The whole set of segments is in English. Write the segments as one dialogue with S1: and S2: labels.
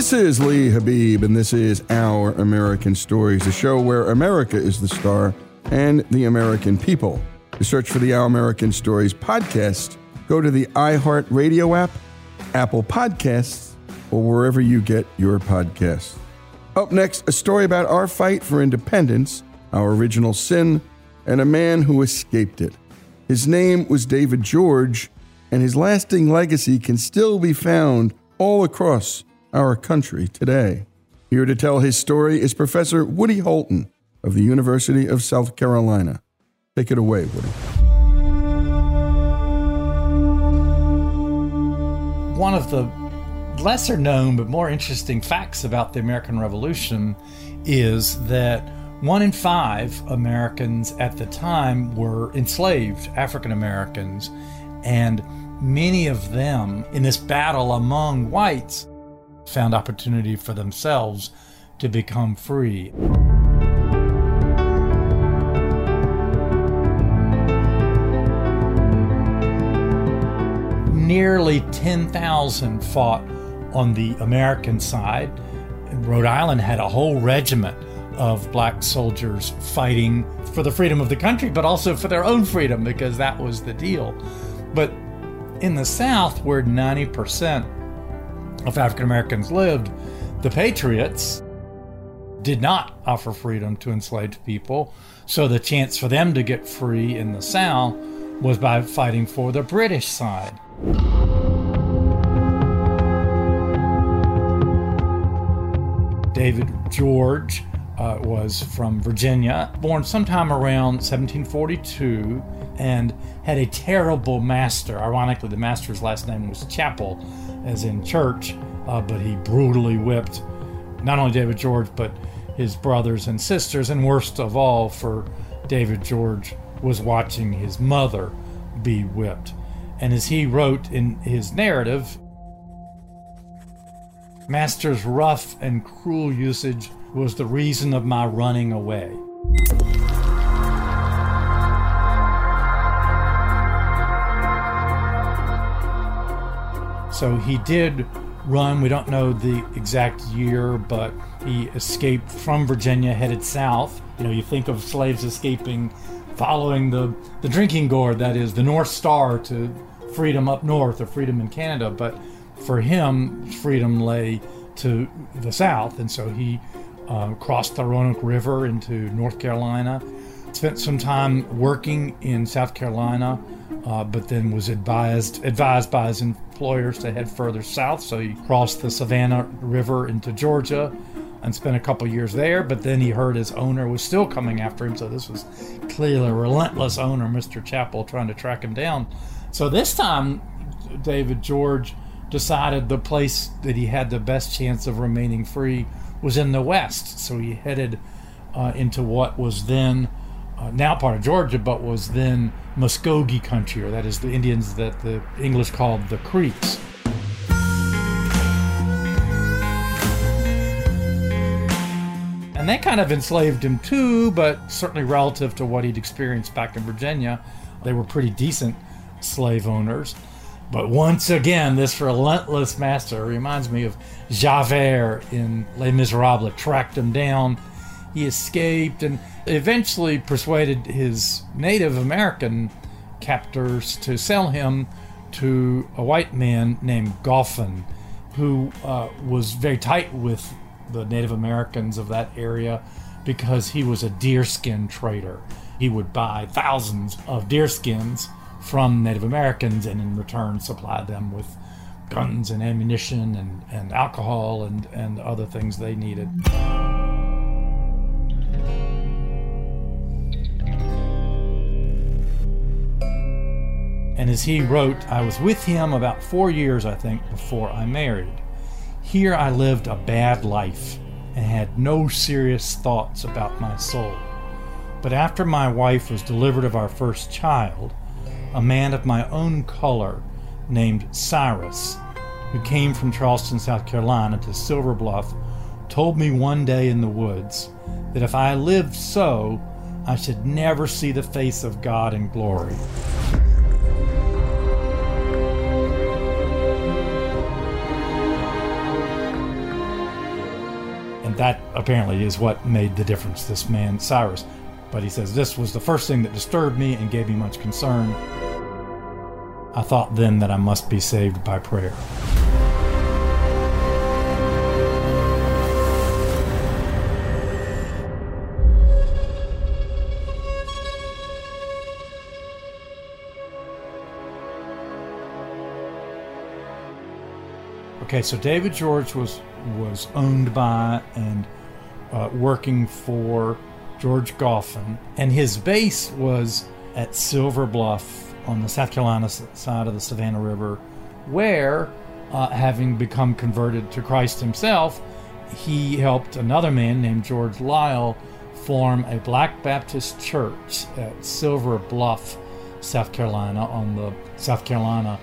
S1: This is Lee Habib, and this is Our American Stories, a show where America is the star and the American people. To search for the Our American Stories podcast, go to the iHeart Radio app, Apple Podcasts, or wherever you get your podcasts. Up next, a story about our fight for independence, our original sin, and a man who escaped it. His name was David George, and his lasting legacy can still be found all across our country today. Here to tell his story is Professor Woody Holton of the University of South Carolina. Take it away, Woody.
S2: One of the lesser known but more interesting facts about the American Revolution is that one in five Americans at the time were enslaved African Americans, and many of them in this battle among whites found opportunity for themselves to become free. Nearly 10,000 fought on the American side. Rhode Island had a whole regiment of black soldiers fighting for the freedom of the country, but also for their own freedom because that was the deal. But in the South, where 90% of African Americans lived, the Patriots did not offer freedom to enslaved people. So the chance for them to get free in the South was by fighting for the British side. David George uh, was from Virginia, born sometime around 1742, and had a terrible master. Ironically, the master's last name was Chapel, as in church, uh, but he brutally whipped not only David George, but his brothers and sisters. And worst of all, for David George, was watching his mother be whipped. And as he wrote in his narrative, Master's rough and cruel usage was the reason of my running away. So he did run. We don't know the exact year, but he escaped from Virginia, headed south. You know, you think of slaves escaping, following the, the drinking gourd, that is, the North Star to freedom up north or freedom in Canada. But for him, freedom lay to the south, and so he uh, crossed the Roanoke River into North Carolina. Spent some time working in South Carolina, uh, but then was advised advised by his employers to head further south. So he crossed the Savannah River into Georgia and spent a couple years there. But then he heard his owner was still coming after him. So this was clearly a relentless owner, Mr. Chapel, trying to track him down. So this time, David George decided the place that he had the best chance of remaining free was in the west. So he headed uh, into what was then uh, now part of Georgia, but was then Muskogee country, or that is the Indians that the English called the Creeks. And they kind of enslaved him too, but certainly relative to what he'd experienced back in Virginia, they were pretty decent slave owners. But once again, this relentless master reminds me of Javert in Les Miserables, tracked him down. He escaped and eventually persuaded his Native American captors to sell him to a white man named Galphin, who uh, was very tight with the Native Americans of that area because he was a deerskin trader. He would buy thousands of deerskins from Native Americans and in return supply them with guns and ammunition and, and alcohol and, and other things they needed. And as he wrote, I was with him about four years, I think, before I married. Here I lived a bad life and had no serious thoughts about my soul. But after my wife was delivered of our first child, a man of my own color named Cyrus, who came from Charleston, South Carolina to Silver Bluff, told me one day in the woods that if I lived so, I should never see the face of God in glory. That apparently is what made the difference, this man, Cyrus. But he says, This was the first thing that disturbed me and gave me much concern. I thought then that I must be saved by prayer. Okay, so David George was was owned by and uh, working for George Galphin, and his base was at Silver Bluff on the South Carolina side of the Savannah River, where, uh, having become converted to Christ himself, he helped another man named George Liele form a Black Baptist church at Silver Bluff, South Carolina, on the South Carolina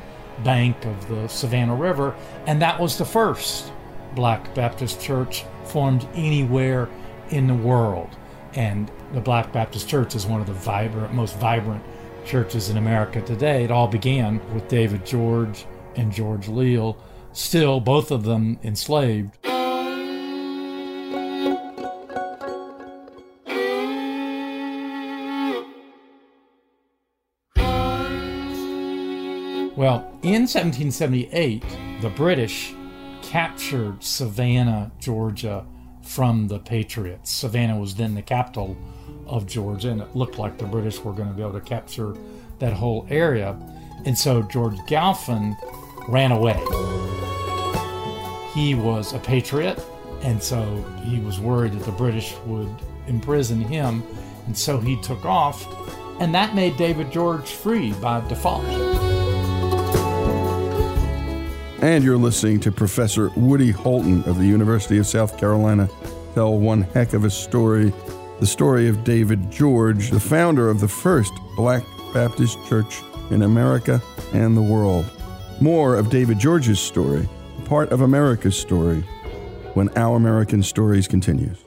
S2: bank of the Savannah River, and that was the first Black Baptist church formed anywhere in the world. And the Black Baptist Church is one of the vibrant, most vibrant churches in America today. It all began with David George and George Liele, still both of them enslaved. Well, in 1778, the British captured Savannah, Georgia from the Patriots. Savannah was then the capital of Georgia, and it looked like the British were going to be able to capture that whole area. And so George Galphin ran away. He was a patriot, and so he was worried that the British would imprison him, and so he took off, and that made David George free by default.
S1: And you're listening to Professor Woody Holton of the University of South Carolina tell one heck of a story the story of David George, the founder of the first Black Baptist Church in America and the world. More of David George's story, part of America's story, when Our American Stories continues.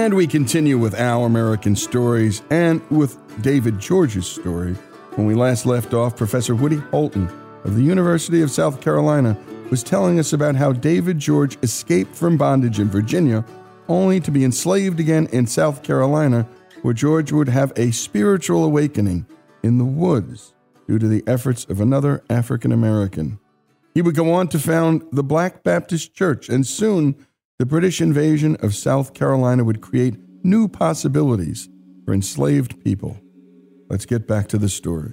S1: And we continue with Our American Stories and with David George's story. When we last left off, Professor Woody Holton of the University of South Carolina was telling us about how David George escaped from bondage in Virginia only to be enslaved again in South Carolina, where George would have a spiritual awakening in the woods due to the efforts of another African American. He would go on to found the Black Baptist Church, and soon the British invasion of South Carolina would create new possibilities for enslaved people. Let's get back to the story.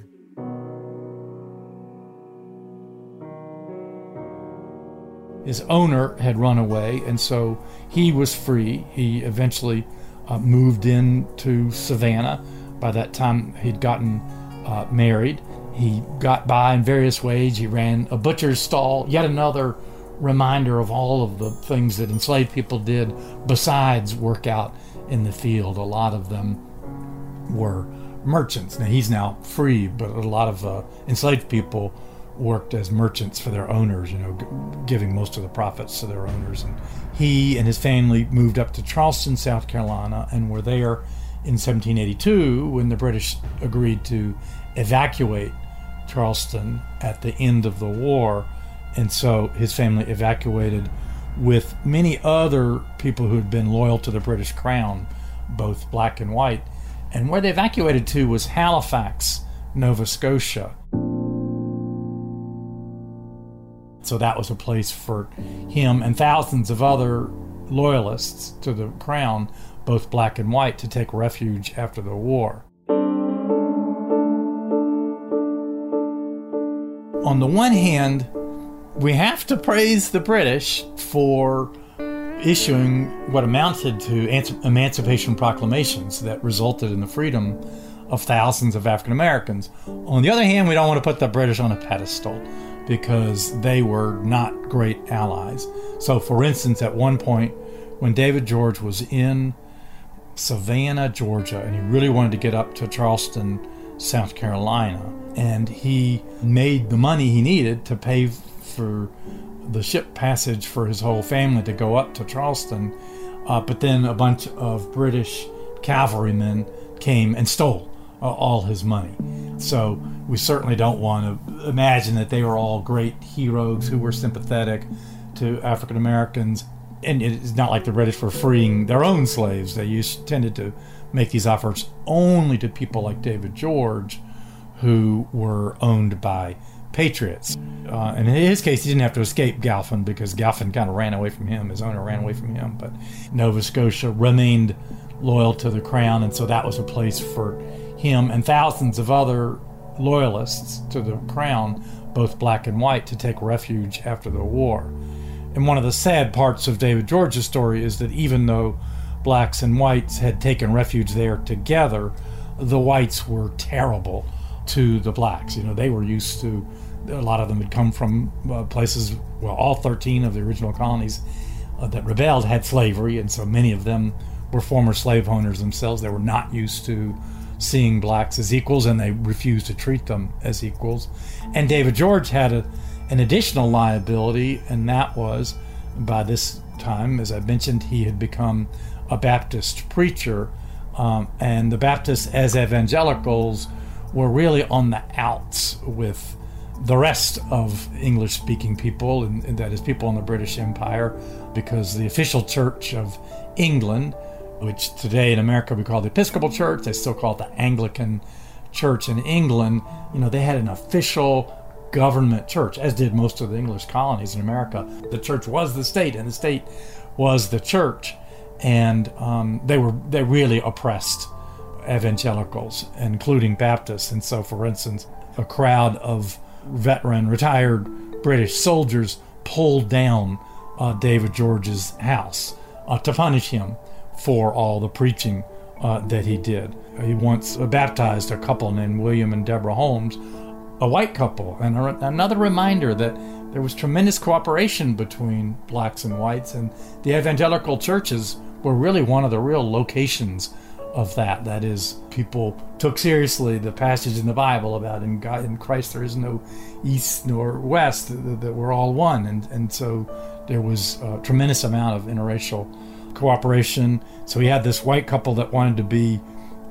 S2: His owner had run away, and so he was free. He eventually uh, moved into Savannah. By that time, he'd gotten uh, married. He got by in various ways. He ran a butcher's stall, yet another reminder of all of the things that enslaved people did besides work out in the field. A lot of them were merchants. Now he's now free, but a lot of uh, enslaved people worked as merchants for their owners, you know, g- giving most of the profits to their owners. And he and his family moved up to Charleston, South Carolina, and were there in 1782 when the British agreed to evacuate Charleston at the end of the war. And so his family evacuated with many other people who had been loyal to the British Crown, both black and white. And where they evacuated to was Halifax, Nova Scotia. So that was a place for him and thousands of other loyalists to the crown, both black and white, to take refuge after the war. On the one hand, we have to praise the British for issuing what amounted to emancipation proclamations that resulted in the freedom of thousands of African Americans. On the other hand, we don't want to put the British on a pedestal because they were not great allies. So, for instance, at one point, when David George was in Savannah, Georgia, and he really wanted to get up to Charleston, South Carolina, and he made the money he needed to pay for the ship passage for his whole family to go up to Charleston. Uh, but then a bunch of British cavalrymen came and stole uh, all his money. So we certainly don't want to imagine that they were all great heroes who were sympathetic to African Americans. And it's not like the British were freeing their own slaves. They used tended to make these offers only to people like David George, who were owned by patriots. Uh, and in his case, he didn't have to escape Galphin because Galphin kind of ran away from him. His owner ran away from him. But Nova Scotia remained loyal to the crown, and so that was a place for him and thousands of other loyalists to the crown, both black and white, to take refuge after the war. And one of the sad parts of David George's story is that even though blacks and whites had taken refuge there together, the whites were terrible to the blacks. You know, they were used to a lot of them had come from uh, places, well, all 13 of the original colonies uh, that rebelled had slavery, and so many of them were former slave owners themselves. They were not used to seeing blacks as equals, and they refused to treat them as equals. And David George had a, an additional liability, and that was by this time, as I mentioned, he had become a Baptist preacher, um, and the Baptists, as evangelicals, were really on the outs with the rest of English speaking people, and, and, that is people in the British Empire, because the official church of England, which today in America we call the Episcopal Church, they still call it the Anglican Church in England, you know, they had an official government church, as did most of the English colonies in America. The church was the state, and the state was the church, and um, they were they really oppressed evangelicals, including Baptists. And so, for instance, a crowd of veteran, retired British soldiers pulled down uh, David George's house uh, to punish him for all the preaching uh, that he did. He once baptized a couple named William and Deborah Holmes, a white couple, and a, another reminder that there was tremendous cooperation between blacks and whites, and the evangelical churches were really one of the real locations of that. That is, people took seriously the passage in the Bible about in God in Christ there is no east nor west; that we're all one, and and so there was a tremendous amount of interracial cooperation. So he had this white couple that wanted to be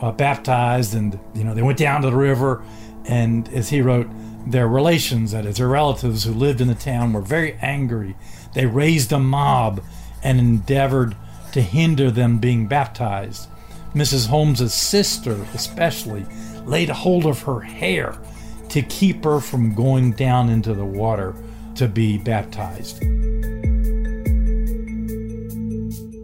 S2: uh, baptized, and you know they went down to the river, and as he wrote, their relations, that is, their relatives who lived in the town, were very angry. They raised a mob and endeavored to hinder them being baptized. Mrs. Holmes's sister, especially, laid hold of her hair to keep her from going down into the water to be baptized.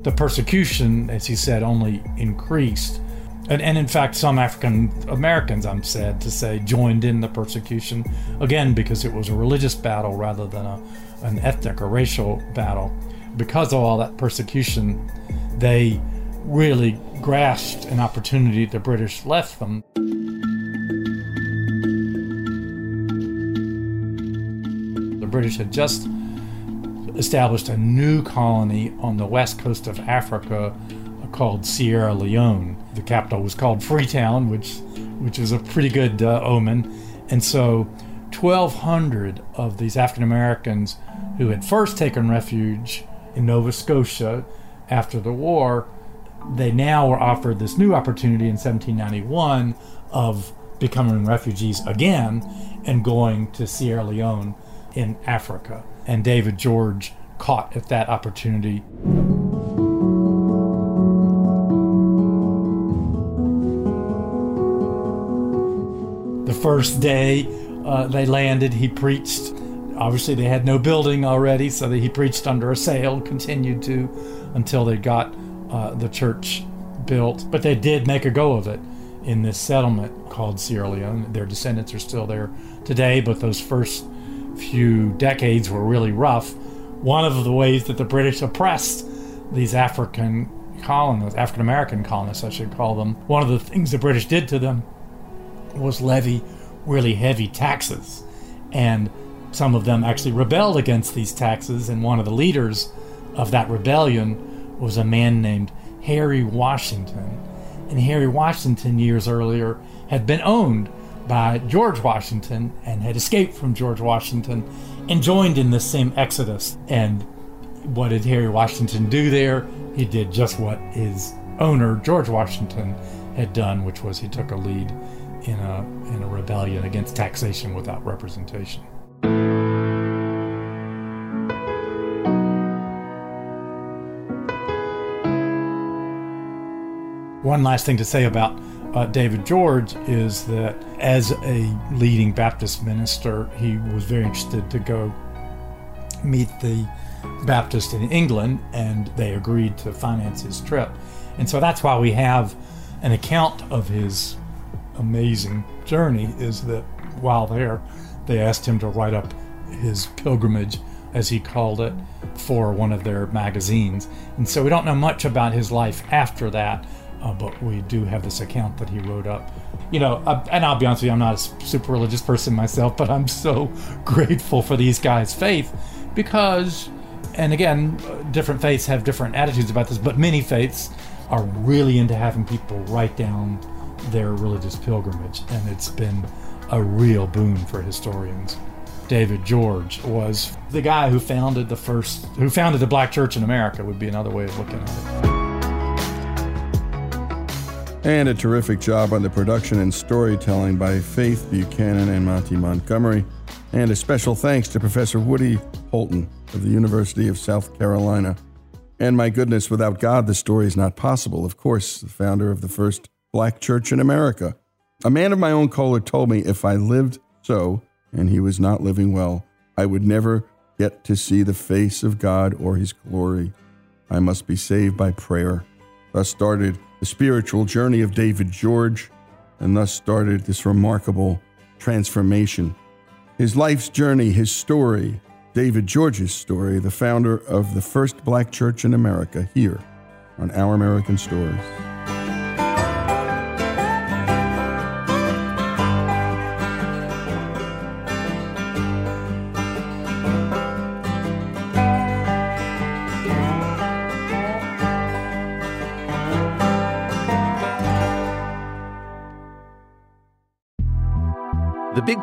S2: The persecution, as he said, only increased. And, and in fact, some African Americans, I'm sad to say, joined in the persecution, again, because it was a religious battle rather than a, an ethnic or racial battle. Because of all that persecution, they really grasped an opportunity the British left them. The British had just established a new colony on the west coast of Africa called Sierra Leone. The capital was called Freetown, which which is a pretty good uh, omen. And so 1,200 of these African Americans who had first taken refuge in Nova Scotia after the war they now were offered this new opportunity in 1791 of becoming refugees again and going to Sierra Leone in Africa. And David George caught at that opportunity. The first day uh, they landed, he preached. Obviously, they had no building already, so that he preached under a sail, continued to until they got uh, the church built, but they did make a go of it in this settlement called Sierra Leone. Their descendants are still there today, but those first few decades were really rough. One of the ways that the British oppressed these African colonists, African American colonists, I should call them, one of the things the British did to them was levy really heavy taxes. And some of them actually rebelled against these taxes, and one of the leaders of that rebellion was a man named Harry Washington. And Harry Washington, years earlier, had been owned by George Washington and had escaped from George Washington and joined in this same exodus. And what did Harry Washington do there? He did just what his owner, George Washington, had done, which was he took a lead in a, in a rebellion against taxation without representation. One last thing to say about uh, David George is that as a leading Baptist minister, he was very interested to go meet the Baptist in England, and they agreed to finance his trip. And so that's why we have an account of his amazing journey. Is that while there, they asked him to write up his pilgrimage, as he called it, for one of their magazines. And so we don't know much about his life after that, uh, but we do have this account that he wrote up. You know, uh, and I'll be honest with you, I'm not a super religious person myself, but I'm so grateful for these guys' faith because, and again, different faiths have different attitudes about this, but many faiths are really into having people write down their religious pilgrimage, and it's been a real boon for historians. David George was the guy who founded the first, who founded the black church in America, would be another way of looking at it.
S1: And a terrific job on the production and storytelling by Faith Buchanan and Monty Montgomery. And a special thanks to Professor Woody Holton of the University of South Carolina. And my goodness, without God, the story is not possible. Of course, the founder of the first black church in America. A man of my own color told me if I lived so, and he was not living well, I would never get to see the face of God or his glory. I must be saved by prayer. Thus started the spiritual journey of David George, and thus started this remarkable transformation. His life's journey, his story, David George's story, the founder of the first black church in America, here on Our American Stories.